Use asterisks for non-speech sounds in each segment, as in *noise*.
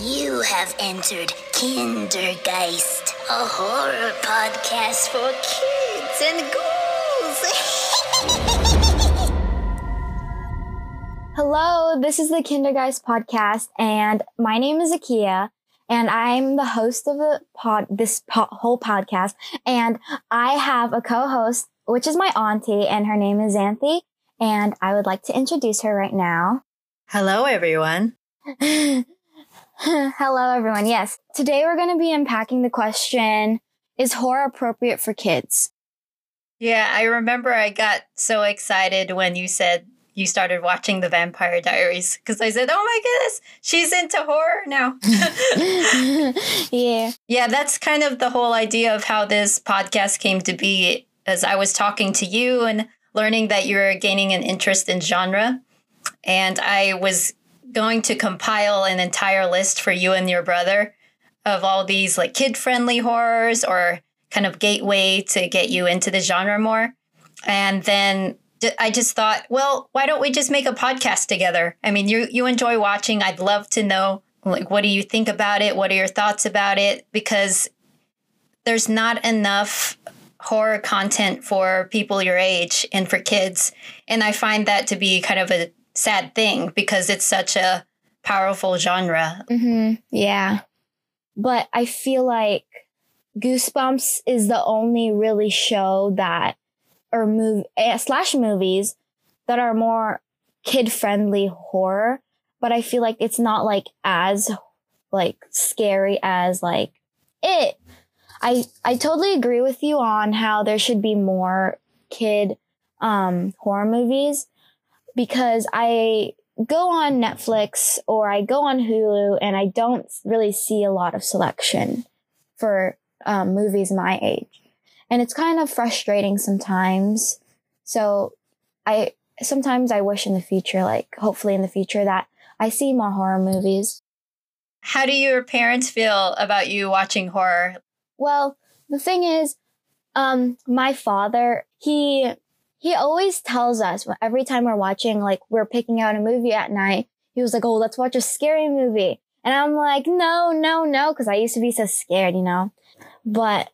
You have entered Kindergeist, a horror podcast for kids and ghouls. *laughs* Hello, this is the Kindergeist podcast, and my name is Akia, and I'm the host of the pod, this po- whole podcast, and I have a co-host, which is my auntie, and her name is Xanthi, and I would like to introduce her right now. Hello, everyone. *laughs* *laughs* Hello, everyone. Yes. Today we're going to be unpacking the question, is horror appropriate for kids? Yeah, I remember I got so excited when you said you started watching the Vampire Diaries because I said, oh my goodness, she's into horror now. *laughs* *laughs* yeah. Yeah, that's kind of the whole idea of how this podcast came to be as I was talking to you and learning that you're gaining an interest in genre. And I was going to compile an entire list for you and your brother of all these like kid friendly horrors or kind of gateway to get you into the genre more. And then I just thought, well, why don't we just make a podcast together? I mean, you you enjoy watching. I'd love to know like what do you think about it? What are your thoughts about it? Because there's not enough horror content for people your age and for kids. And I find that to be kind of a sad thing because it's such a powerful genre. Mm-hmm. Yeah. But I feel like Goosebumps is the only really show that, or move uh, slash movies that are more kid friendly horror. But I feel like it's not like as like scary as like it. I I totally agree with you on how there should be more kid um horror movies because I go on Netflix or I go on Hulu and I don't really see a lot of selection for um, movies my age. And it's kind of frustrating sometimes. So I sometimes I wish in the future, like hopefully in the future, that I see more horror movies. How do your parents feel about you watching horror? Well, the thing is, um, my father, he he always tells us every time we're watching, like we're picking out a movie at night, he was like, Oh, let's watch a scary movie. And I'm like, no, no, no, because I used to be so scared, you know, but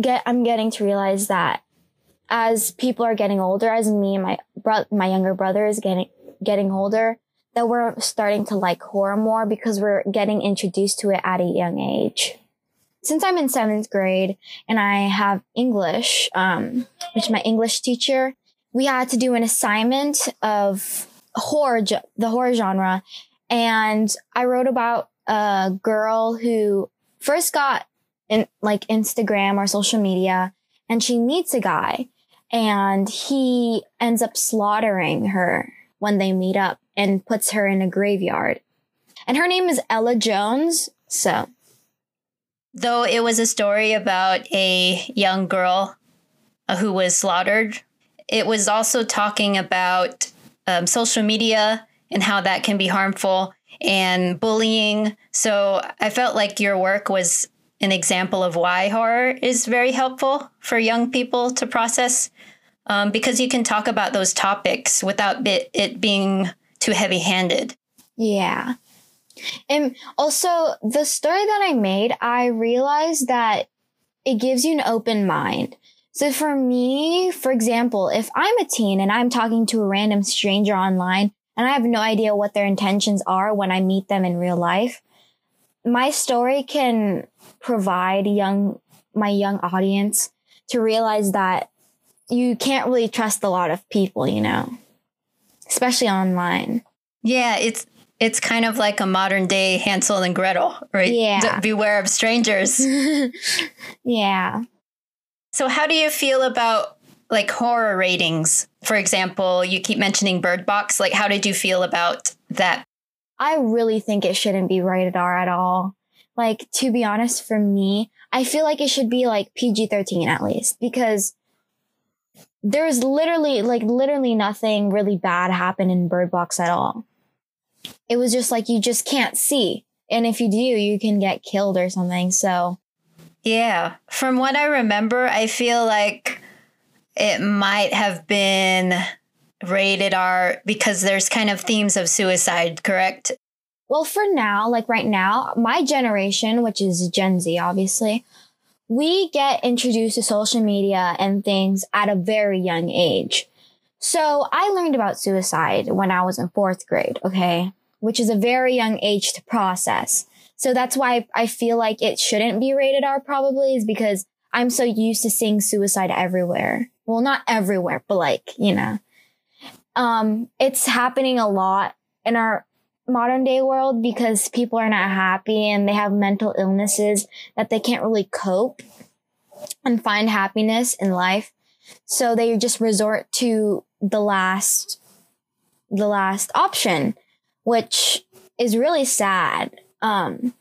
get, I'm getting to realize that as people are getting older, as me and my bro- my younger brother is getting, getting older, that we're starting to like horror more because we're getting introduced to it at a young age since I'm in seventh grade and I have English, um, which my English teacher, we had to do an assignment of horror, the horror genre. And I wrote about a girl who first got in like Instagram or social media and she meets a guy and he ends up slaughtering her when they meet up and puts her in a graveyard. And her name is Ella Jones. So Though it was a story about a young girl uh, who was slaughtered, it was also talking about um, social media and how that can be harmful and bullying. So I felt like your work was an example of why horror is very helpful for young people to process um, because you can talk about those topics without it being too heavy handed. Yeah. And also, the story that I made, I realized that it gives you an open mind. So for me, for example, if I'm a teen and I'm talking to a random stranger online and I have no idea what their intentions are when I meet them in real life, my story can provide young, my young audience to realize that you can't really trust a lot of people, you know, especially online. Yeah, it's it's kind of like a modern day Hansel and Gretel, right? Yeah. Beware of strangers. *laughs* yeah. So, how do you feel about like horror ratings? For example, you keep mentioning Bird Box. Like, how did you feel about that? I really think it shouldn't be rated R at all. Like, to be honest, for me, I feel like it should be like PG 13 at least because there's literally, like, literally nothing really bad happen in Bird Box at all it was just like you just can't see. And if you do, you can get killed or something. So, yeah. From what I remember, I feel like it might have been rated R because there's kind of themes of suicide, correct? well, for now, like right now, my generation, which is Gen Z, obviously, we get introduced to social media and things at a very young age. So I learned about suicide when I was in fourth grade, okay? Which is a very young age to process. So that's why I feel like it shouldn't be rated R probably is because I'm so used to seeing suicide everywhere. Well, not everywhere, but like, you know, um, it's happening a lot in our modern day world because people are not happy and they have mental illnesses that they can't really cope and find happiness in life. So they just resort to the last, the last option, which is really sad. Um,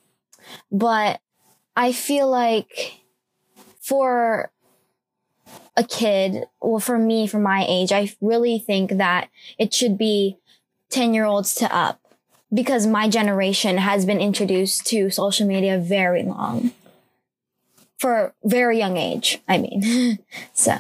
but I feel like for a kid, well, for me, for my age, I really think that it should be 10 year olds to up because my generation has been introduced to social media very long for very young age i mean *laughs* so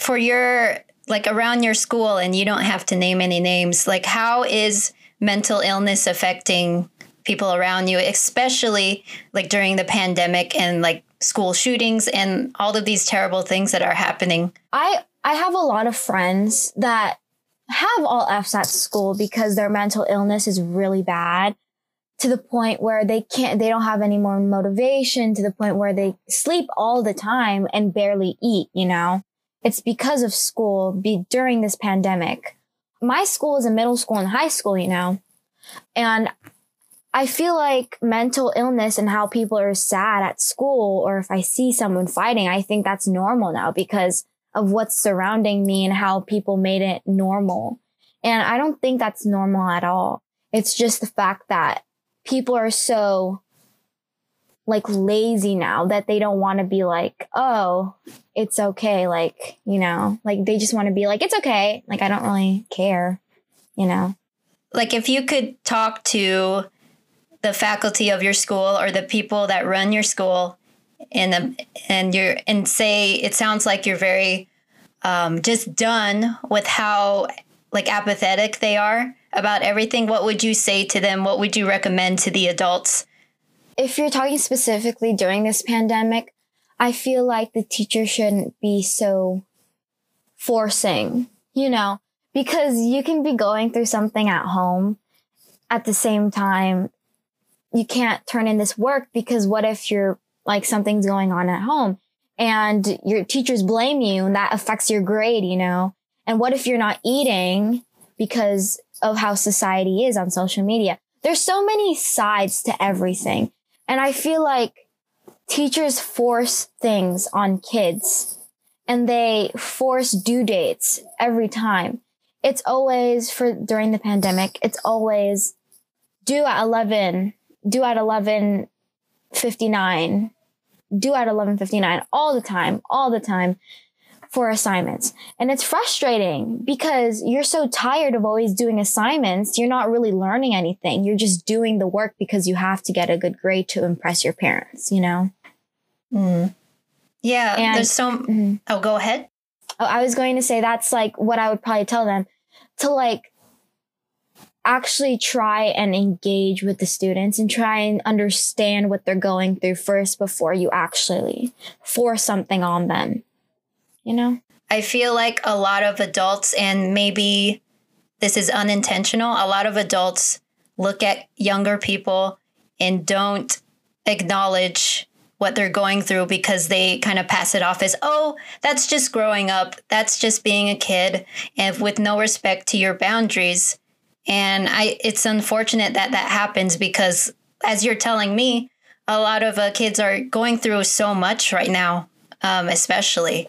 for your like around your school and you don't have to name any names like how is mental illness affecting people around you especially like during the pandemic and like school shootings and all of these terrible things that are happening i i have a lot of friends that have all F's at school because their mental illness is really bad to the point where they can't, they don't have any more motivation to the point where they sleep all the time and barely eat, you know? It's because of school be during this pandemic. My school is a middle school and high school, you know? And I feel like mental illness and how people are sad at school, or if I see someone fighting, I think that's normal now because of what's surrounding me and how people made it normal. And I don't think that's normal at all. It's just the fact that people are so like lazy now that they don't want to be like, oh, it's okay. Like, you know, like they just want to be like, it's okay. Like, I don't really care, you know? Like, if you could talk to the faculty of your school or the people that run your school and the, and you're and say it sounds like you're very um, just done with how like apathetic they are about everything what would you say to them what would you recommend to the adults if you're talking specifically during this pandemic i feel like the teacher shouldn't be so forcing you know because you can be going through something at home at the same time you can't turn in this work because what if you're like something's going on at home and your teachers blame you and that affects your grade, you know? And what if you're not eating because of how society is on social media? There's so many sides to everything. And I feel like teachers force things on kids and they force due dates every time. It's always for during the pandemic, it's always due at 11, due at 11:59 due at 11:59 all the time, all the time for assignments. And it's frustrating because you're so tired of always doing assignments. You're not really learning anything. You're just doing the work because you have to get a good grade to impress your parents, you know? Mm. Yeah, and, there's so. Mm-hmm. Oh, go ahead. Oh, I was going to say that's like what I would probably tell them to like actually try and engage with the students and try and understand what they're going through first before you actually force something on them. You know? I feel like a lot of adults, and maybe this is unintentional, a lot of adults look at younger people and don't acknowledge what they're going through because they kind of pass it off as, oh, that's just growing up. That's just being a kid. And with no respect to your boundaries. And I, it's unfortunate that that happens because, as you're telling me, a lot of uh, kids are going through so much right now, um, especially.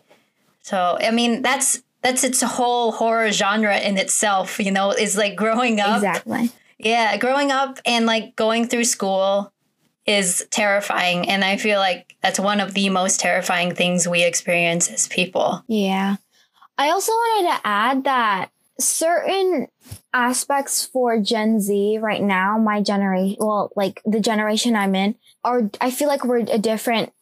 So, I mean, that's that's its whole horror genre in itself. You know, is like growing up. Exactly. Yeah, growing up and like going through school is terrifying, and I feel like that's one of the most terrifying things we experience as people. Yeah. I also wanted to add that certain aspects for Gen Z right now, my generation, well, like the generation I'm in, are, I feel like we're a different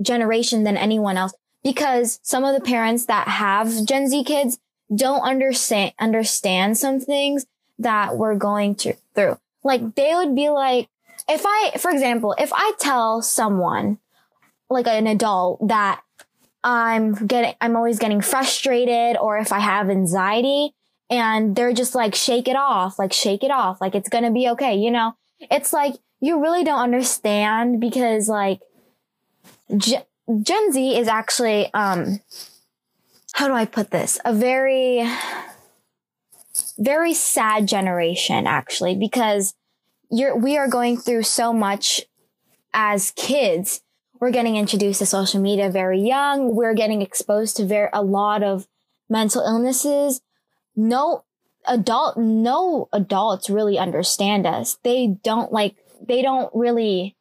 generation than anyone else because some of the parents that have Gen Z kids don't understand, understand some things that we're going to, through. like they would be like, if I, for example, if I tell someone, like an adult, that I'm getting, I'm always getting frustrated, or if I have anxiety, and they're just like, shake it off, like shake it off, like it's gonna be okay, you know? It's like you really don't understand because like Gen Z is actually, um, how do I put this? A very, very sad generation actually because you're, we are going through so much as kids. We're getting introduced to social media very young. We're getting exposed to very, a lot of mental illnesses. No adult, no adults really understand us. They don't like, they don't really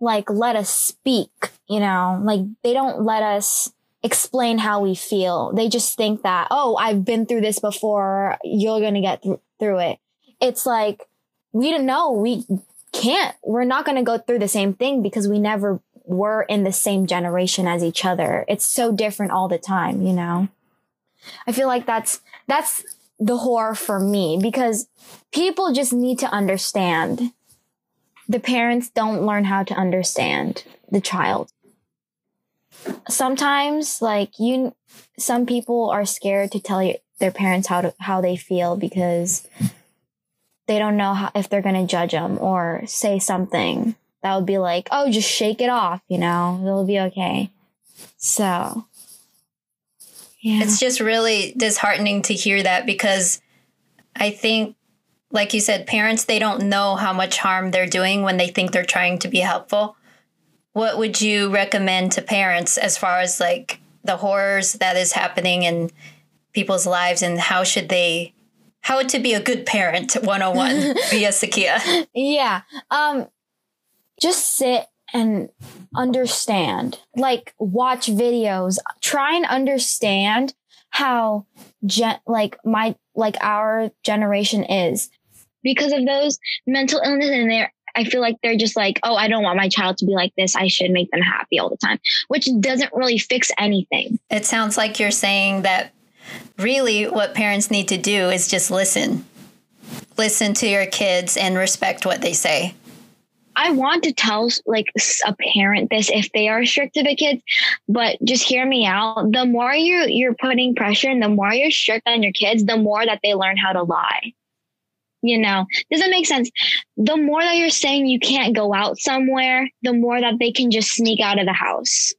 like let us speak, you know, like they don't let us explain how we feel. They just think that, oh, I've been through this before. You're going to get th- through it. It's like, we don't know. We can't, we're not going to go through the same thing because we never were in the same generation as each other. It's so different all the time, you know? I feel like that's, that's the horror for me because people just need to understand. The parents don't learn how to understand the child sometimes like you some people are scared to tell their parents how to how they feel because they don't know how, if they're going to judge them or say something that would be like oh just shake it off you know? It'll be okay. So yeah. It's just really disheartening to hear that because i think like you said parents they don't know how much harm they're doing when they think they're trying to be helpful what would you recommend to parents as far as like the horrors that is happening in people's lives and how should they how to be a good parent 101 via *laughs* Sakia? Yeah. Um just sit and understand. Like watch videos. Try and understand how gen- like my like our generation is because of those mental illness and their I feel like they're just like, oh, I don't want my child to be like this. I should make them happy all the time, which doesn't really fix anything. It sounds like you're saying that really what parents need to do is just listen. Listen to your kids and respect what they say. I want to tell like a parent this if they are strict to the kids, but just hear me out. The more you you're putting pressure and the more you're strict on your kids, the more that they learn how to lie you know does that make sense? The more that you're saying you can't go out somewhere the more that they can just sneak out of the house.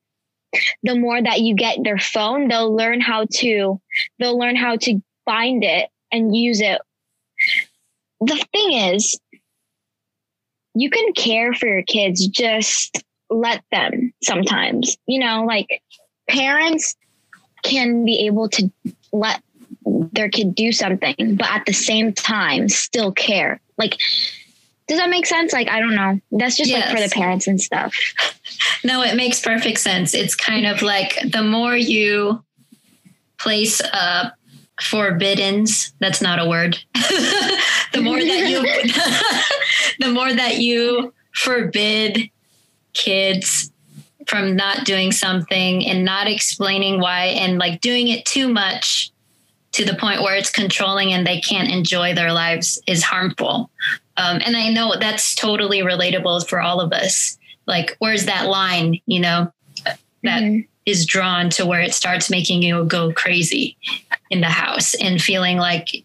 The more that you get their phone they'll learn how to they'll learn how to find it and use it. The thing is you can care for your kids just let them sometimes you know like parents can be able to let their kid do something, but at the same time still care. Like, does that make sense? Like, I don't know. That's just yes. like for the parents and stuff. *laughs* No, it makes perfect sense. It's kind of like the more you place uh, forbiddens, that's not a word. *laughs* the more that you, *laughs* the more that you forbid kids from not doing something and not explaining why and like doing it too much to the point where it's controlling and they can't enjoy their lives is harmful. Um, and I know that's totally relatable for all of us. Like, where's that line, you know, that mm-hmm. is drawn to where it starts making you go crazy in the house and feeling like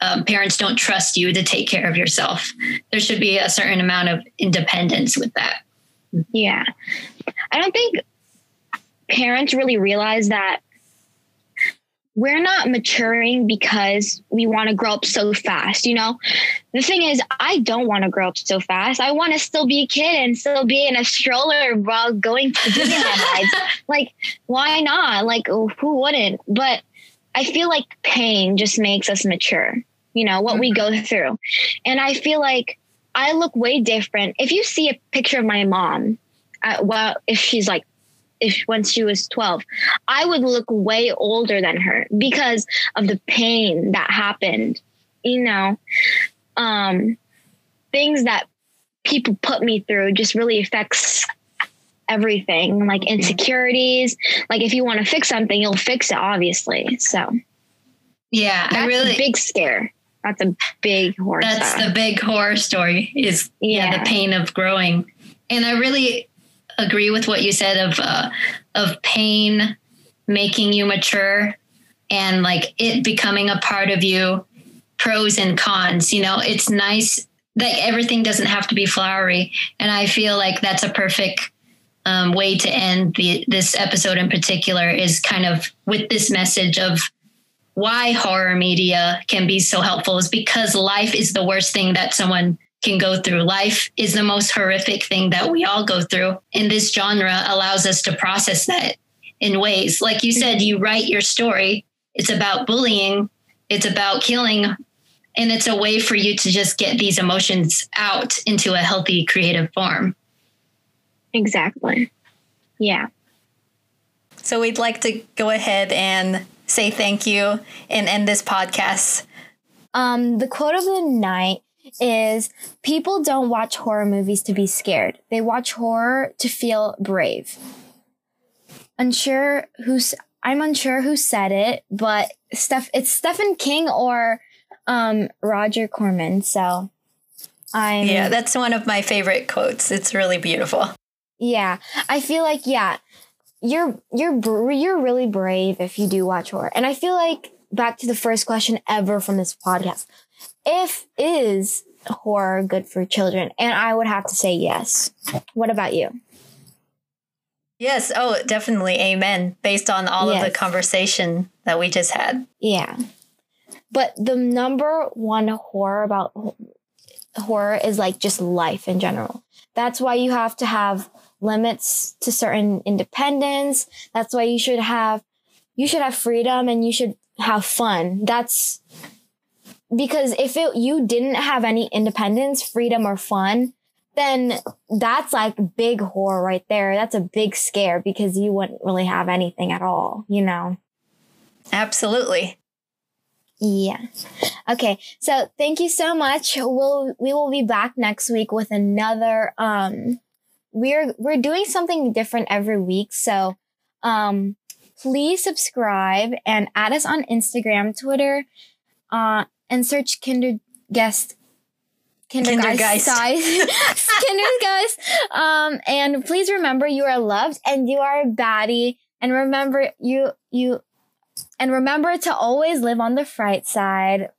um, parents don't trust you to take care of yourself. There should be a certain amount of independence with that. Yeah. I don't think parents really realize that we're not maturing because we want to grow up so fast. You know, the thing is, I don't want to grow up so fast. I want to still be a kid and still be in a stroller while going to Disneyland rides. *laughs* Like, why not? Like, who wouldn't? But I feel like pain just makes us mature, you know, what we go through. And I feel like I look way different. If you see a picture of my mom, uh, well, if she's like if when she was 12 i would look way older than her because of the pain that happened you know um things that people put me through just really affects everything like insecurities like if you want to fix something you'll fix it obviously so yeah i really big scare That's a big horror. That's the big horror story. Is yeah. Yeah. the pain of growing, and I really agree with what you said of uh, of pain making you mature, and like it becoming a part of you. Pros and cons. You know, it's nice that everything doesn't have to be flowery, and I feel like that's a perfect um, way to end the this episode in particular. Is kind of with this message of why horror media can be so helpful is because life is the worst thing that someone can go through. Life is the most horrific thing that we all go through. And this genre allows us to process that in ways. Like you said, you write your story, it's about bullying, it's about killing, and it's a way for you to just get these emotions out into a healthy, creative form. exactly. Yeah. So we'd like to go ahead and say thank you and end this podcast. Um, the quote of the night is people don't watch horror movies to be scared. They watch horror to feel brave. Unsure who's I'm unsure who said it, but Steph it's Stephen King or um Roger Corman. So I'm Yeah, that's one of my favorite quotes. It's really beautiful. Yeah, I feel like yeah, you're you're br- you're really brave if you do watch horror, and I feel like back to the first question ever from this podcast: if is horror good for children? And I would have to say yes. What about you? Yes. Oh, definitely. Amen. Based on all of the conversation that we just had. Yeah, but the number one horror about horror is like just life in general. That's why you have to have limits to certain independence. That's why you should have you should have freedom and you should have fun. That's because if it, you didn't have any independence, freedom or fun, then that's like big horror right there. That's a big scare because you wouldn't really have anything at all, you know. Absolutely. Yeah. Okay. So thank you so much. We'll we will be back next week with another um we're we're doing something different every week. So um please subscribe and add us on Instagram, Twitter, uh and search Kinder Guest Kindergeist Kindergeist. *laughs* Kindergeist. Um and please remember you are loved and you are a baddie. And remember you you and remember to always live on the fright side.